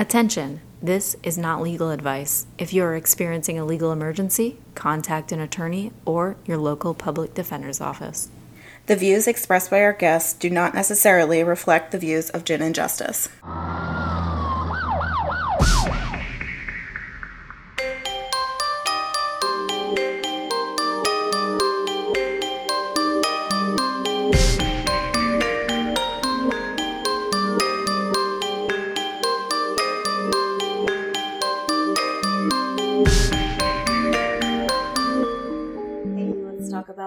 Attention! This is not legal advice. If you are experiencing a legal emergency, contact an attorney or your local public defender's office. The views expressed by our guests do not necessarily reflect the views of Gin and Justice.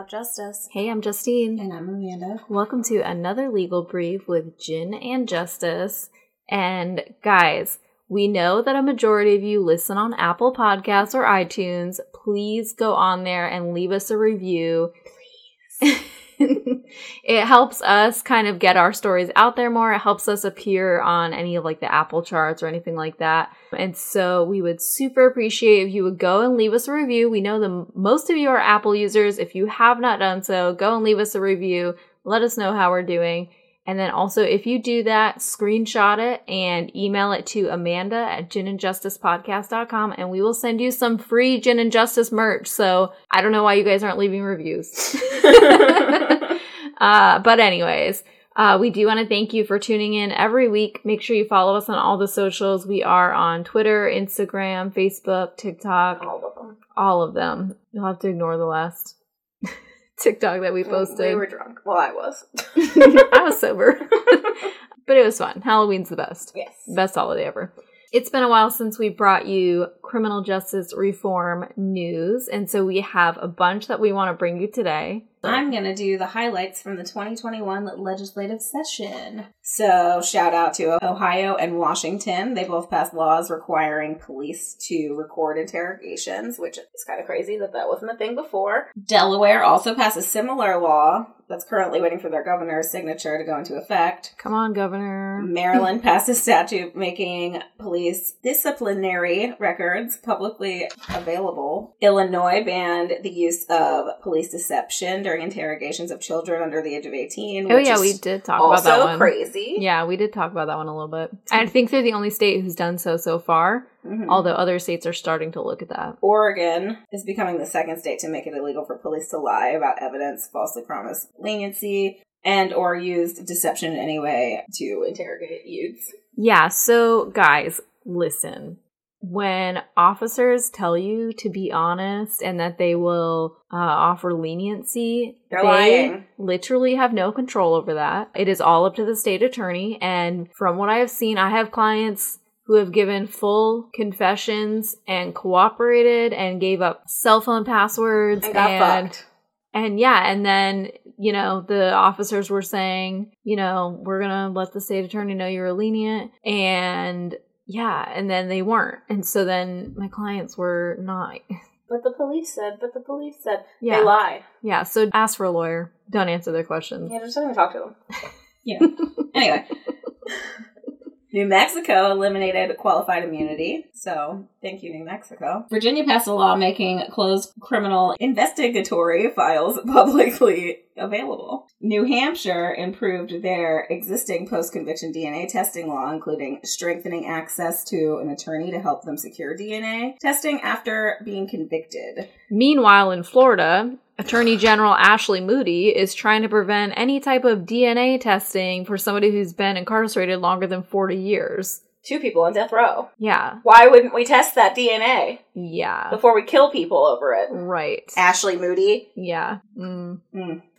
About justice. Hey, I'm Justine. And I'm Amanda. Welcome to another legal brief with Gin and Justice. And guys, we know that a majority of you listen on Apple Podcasts or iTunes. Please go on there and leave us a review. Please. it helps us kind of get our stories out there more. It helps us appear on any of like the Apple charts or anything like that. And so we would super appreciate if you would go and leave us a review. We know the most of you are Apple users. If you have not done so, go and leave us a review. Let us know how we're doing. And then also, if you do that, screenshot it and email it to Amanda at ginandjusticepodcast.com and we will send you some free Gin and Justice merch. So I don't know why you guys aren't leaving reviews. uh, but anyways, uh, we do want to thank you for tuning in every week. Make sure you follow us on all the socials. We are on Twitter, Instagram, Facebook, TikTok, All of them. all of them. You'll have to ignore the last TikTok that we posted. We were drunk. Well, I was. I was sober. but it was fun. Halloween's the best. Yes. Best holiday ever. It's been a while since we brought you criminal justice reform news, and so we have a bunch that we want to bring you today. I'm going to do the highlights from the 2021 legislative session. So, shout out to Ohio and Washington. They both passed laws requiring police to record interrogations, which is kind of crazy that that wasn't a thing before. Delaware also passed a similar law that's currently waiting for their governor's signature to go into effect. Come on, Governor. Maryland passed a statute making police disciplinary records publicly available. Illinois banned the use of police deception during interrogations of children under the age of 18. Oh which yeah, is we did talk also about that one. crazy. Yeah, we did talk about that one a little bit. I think they're the only state who's done so so far, Mhm. although other states are starting to look at that. Oregon is becoming the second state to make it illegal for police to lie about evidence, falsely promise leniency, and or used deception in any way to interrogate youths. Yeah, so guys, listen. When officers tell you to be honest and that they will uh, offer leniency, They're they lying. literally have no control over that. It is all up to the state attorney. And from what I have seen, I have clients who have given full confessions and cooperated and gave up cell phone passwords And fucked. and yeah, and then, you know, the officers were saying, you know, we're going to let the state attorney know you're lenient. And yeah, and then they weren't. And so then my clients were not. But the police said, but the police said, Yeah. they lie. Yeah, so ask for a lawyer. Don't answer their questions. Yeah, just don't even talk to them. yeah. anyway. New Mexico eliminated qualified immunity. So, thank you, New Mexico. Virginia passed a law making closed criminal investigatory files publicly available. New Hampshire improved their existing post conviction DNA testing law, including strengthening access to an attorney to help them secure DNA testing after being convicted. Meanwhile, in Florida, Attorney General Ashley Moody is trying to prevent any type of DNA testing for somebody who's been incarcerated longer than 40 years. Two people on death row. Yeah. Why wouldn't we test that DNA Yeah. before we kill people over it? Right. Ashley Moody. Yeah. Mm.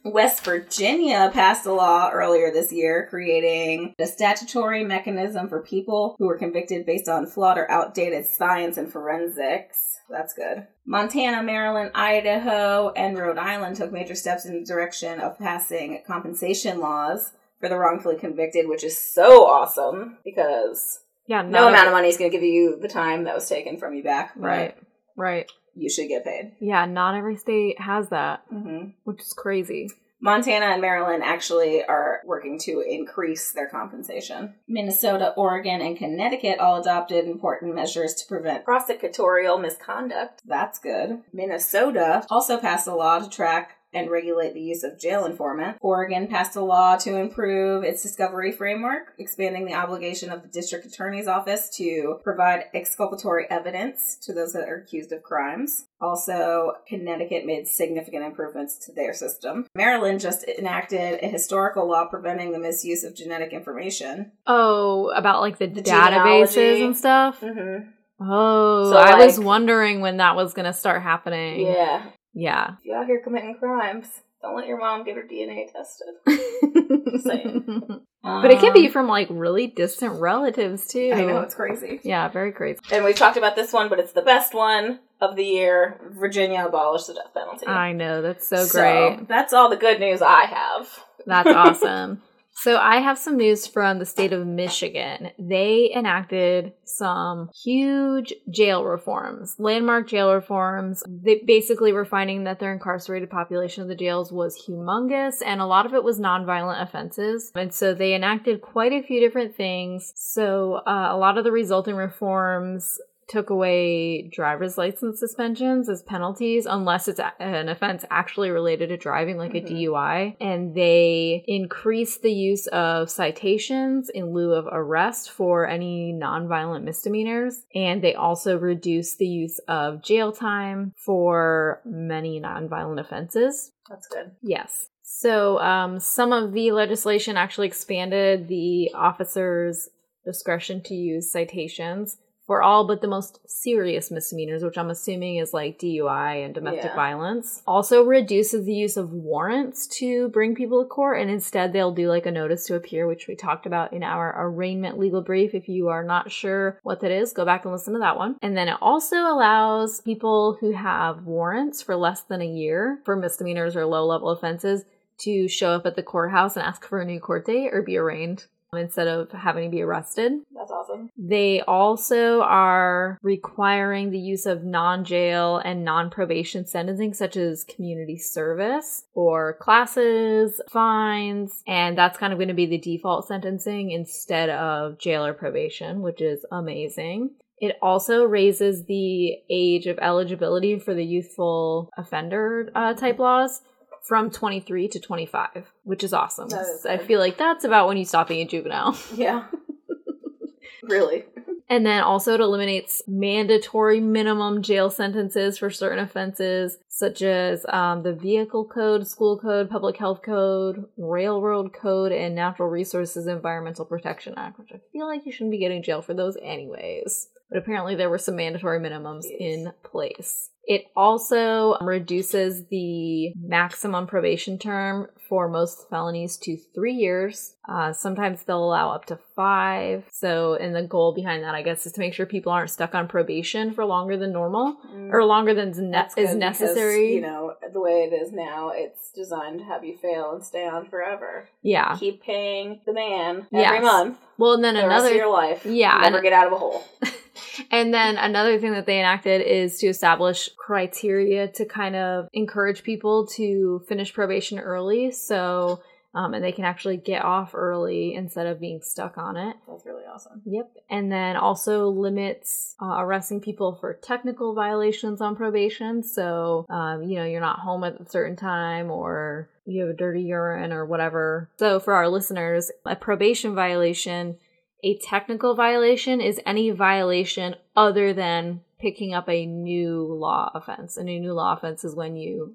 West Virginia passed a law earlier this year creating a statutory mechanism for people who were convicted based on flawed or outdated science and forensics. That's good. Montana, Maryland, Idaho, and Rhode Island took major steps in the direction of passing compensation laws for the wrongfully convicted, which is so awesome because Yeah. no amount of money is going to give you the time that was taken from you back. Right. Right. You should get paid. Yeah. Not every state has that, hmm which is crazy. Montana and Maryland actually are working to increase their compensation. Minnesota, Oregon, and Connecticut all adopted important measures to prevent prosecutorial misconduct. That's good. Minnesota also passed a law to track and regulate the use of jail informant. Oregon passed a law to improve its discovery framework, expanding the obligation of the district attorney's office to provide exculpatory evidence to those that are accused of crimes. Also, Connecticut made significant improvements to their system. Maryland just enacted a historical law preventing the misuse of genetic information. Oh, about like the, The databases genealogy. and stuff. Mm-hmm. Oh, So, I was wondering when that was going to start happening. Yeah. Yeah. If you're out here committing crimes, don't let your mom get her DNA tested. saying. but it can be Um, from like really distant relatives too. I know, it's crazy. Yeah, very crazy. And we've talked about this one, but it's the best one of the year. Virginia abolished the death penalty. I know. That's so great. that's all the good news I have. That's awesome. So I have some news from the state of Michigan. They enacted some huge jail reforms, landmark jail reforms. They basically were finding that their incarcerated population of the jails was humongous and a lot of it was nonviolent offenses. And so they enacted quite a few different things. So uh, a lot of the resulting reforms took away driver's license suspensions as penalties unless it's an offense actually related to driving like Mhm. a DUI and they increased the use of citations in lieu of arrest for any nonviolent misdemeanors and they also reduced the use of jail time for many nonviolent offenses That's good. Yes. So um, some of the legislation actually expanded the officer's discretion to use citations for all but the most serious misdemeanors, which I'm assuming is like DUI and domestic Yeah. violence. Also reduces the use of warrants to bring people to court, and instead they'll do like a notice to appear, which we talked about in our arraignment legal brief. If you are not sure what that is, go back and listen to that one. And then it also allows people who have warrants for less than a year for misdemeanors or low level offenses to show up at the courthouse and ask for a new court date or be arraigned instead of having to be arrested. That's awesome. They also are requiring the use of non jail and non probation sentencing, such as community service or classes, fines, and that's kind of going to be the default sentencing instead of jail or probation, which is amazing. It also raises the age of eligibility for the youthful offender uh, type laws from 23 to 25, which is awesome. Is I feel like that's about when you stop being a juvenile. Yeah. really. And then also it eliminates mandatory minimum jail sentences for certain offenses, such as um, the Vehicle Code, School Code, Public Health Code, Railroad Code, and Natural Resources Environmental Protection Act, which I feel like you shouldn't be getting jail for those anyways. But apparently there were some mandatory minimums in place. It also reduces the maximum probation term for most felonies to three years. Uh, sometimes they'll allow up to five. So, and the goal behind that, I guess, is to make sure people aren't stuck on probation for longer than normal or longer than ne- Mm. Is necessary. You know, the way it is now, it's designed to have you fail and stay on forever. yeah. Keep paying the man Yes. every month. Well, and then The rest of another your life. Yeah, Never get out of a hole. And then another thing that they enacted is to establish criteria to kind of encourage people to finish probation early. So, um, and they can actually get off early instead of being stuck on it. That's really awesome. Yep. And then also limits uh, arresting people for technical violations on probation. So, um, you know, you're not home at a certain time or you have a dirty urine or whatever. So, for our listeners, a probation violation, a technical violation is any violation other than picking up a new law offense. And a new law offense is when you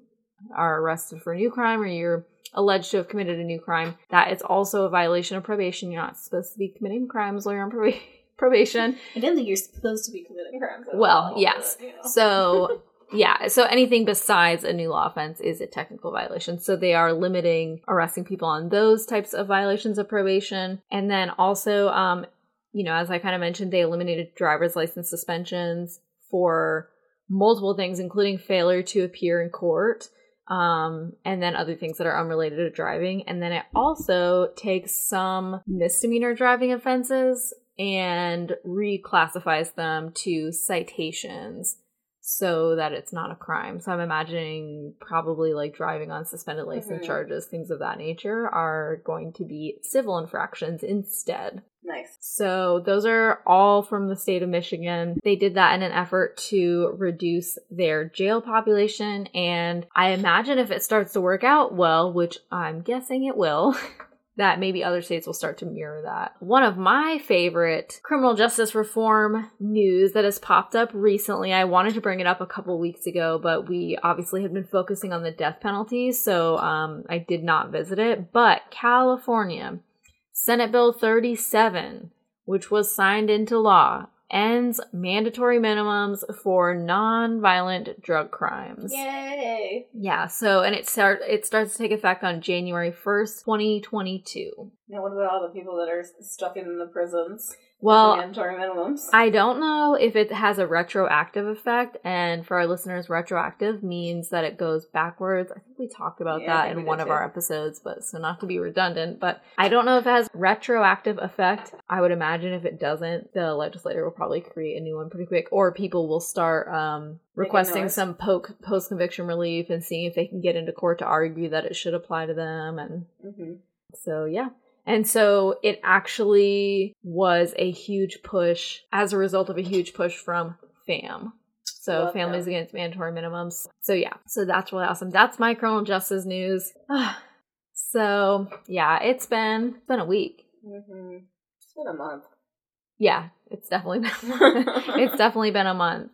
are arrested for a new crime or you're alleged to have committed a new crime. That is also a violation of probation. You're not supposed to be committing crimes while you're on proba- probation. I didn't think you're supposed to be committing crimes. Well, yes. but, you know. So, yeah, so anything besides a new law offense is a technical violation. So they are limiting arresting people on those types of violations of probation. And then also, um, you know, as I kind of mentioned, they eliminated driver's license suspensions for multiple things, including failure to appear in court. Um, and then other things that are unrelated to driving. And then it also takes some misdemeanor driving offenses and reclassifies them to citations so that it's not a crime. So I'm imagining probably like driving on suspended license Mhm. charges, things of that nature, are going to be civil infractions instead. Nice. So those are all from the state of Michigan. They did that in an effort to reduce their jail population. And I imagine if it starts to work out well, which I'm guessing it will, that maybe other states will start to mirror that. One of my favorite criminal justice reform news that has popped up recently, I wanted to bring it up a couple weeks ago, but we obviously have been focusing on the death penalty, so um, I did not visit it. But California, Senate Bill 37, which was signed into law, ends mandatory minimums for non-violent drug crimes. Yay! Yeah, so and it start it starts to take effect on January 1st, 2022. Now, what about all the people that are stuck in the prisons? Well, mandatory minimums. I don't know if it has a retroactive effect, and for our listeners, retroactive means that it goes backwards. I think we talked about Yeah, that in one of too. our episodes, but so not to be redundant, but I don't know if it has retroactive effect. I would imagine if it doesn't, the legislator will probably create a new one pretty quick, or people will start um, requesting some poke post conviction relief and seeing if they can get into court to argue that it should apply to them and hmm so yeah. And so it actually was a huge push as a result of a huge push from FAMM. So Love families FAMM. against mandatory minimums. So yeah. So that's really awesome. That's my criminal justice news. so yeah, it's been it's been a week. hmm It's been a month. Yeah, it's definitely been it's definitely been a month.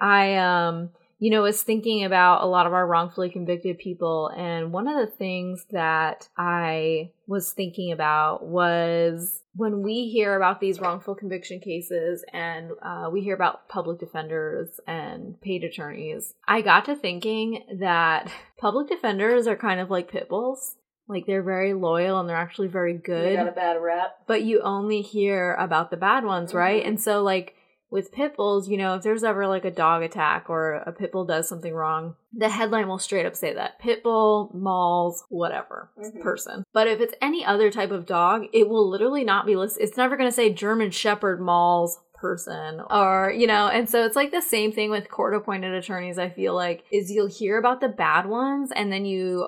I um you know was thinking about a lot of our wrongfully convicted people and one of the things that I was thinking about was when we hear about these wrongful conviction cases and uh, we hear about public defenders and paid attorneys, I got to thinking that public defenders are kind of like pit bulls. Like they're very loyal and they're actually very good got a bad rap. but you only hear about the bad ones, right? Mhm. And so, like with pit bulls, you know, if there's ever like a dog attack or a pit bull does something wrong, the headline will straight up say that pit bull mauls whatever Mhm. person. But if it's any other type of dog, it will literally not be listed. It's never going to say German Shepherd mauls person or you know and so it's like the same thing with court appointed attorneys i feel like is you'll hear about the bad ones and then you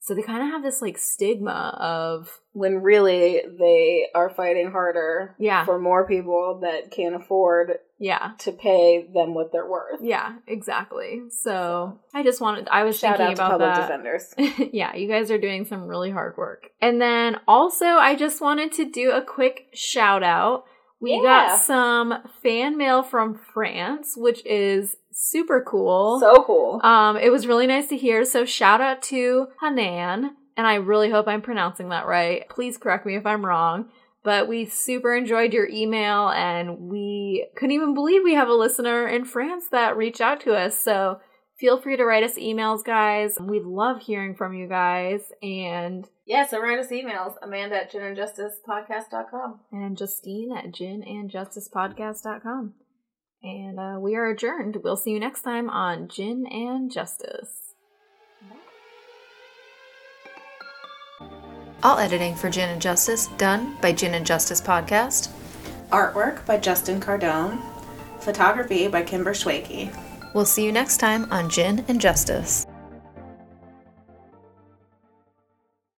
so they kind of have this like stigma of When really they are fighting harder Yeah. for more people that can't afford yeah to pay them what they're worth. Yeah, exactly. So I just wanted, I was Shout thinking out to about public that. defenders. yeah, you guys are doing some really hard work. And then also, I just wanted to do a quick shout out. We Yeah. got some fan mail from France, which is super cool. So cool. um, it was really nice to hear. So shout out to Hanan, and I really hope I'm pronouncing that right. Please correct me if I'm wrong. But we super enjoyed your email, and we couldn't even believe we have a listener in France that reached out to us. So feel free to write us emails, guys. We love hearing from you guys. And yeah, so write us emails. Amanda at ginandjusticepodcast.com. and Justine at ginandjusticepodcast.com. And uh, we are adjourned. We'll see you next time on Gin and Justice. All editing for Gin and Justice done by Gin and Justice Podcast. Artwork by Justin Cardone. Photography by Kimber Schwakey. We'll see you next time on Gin and Justice.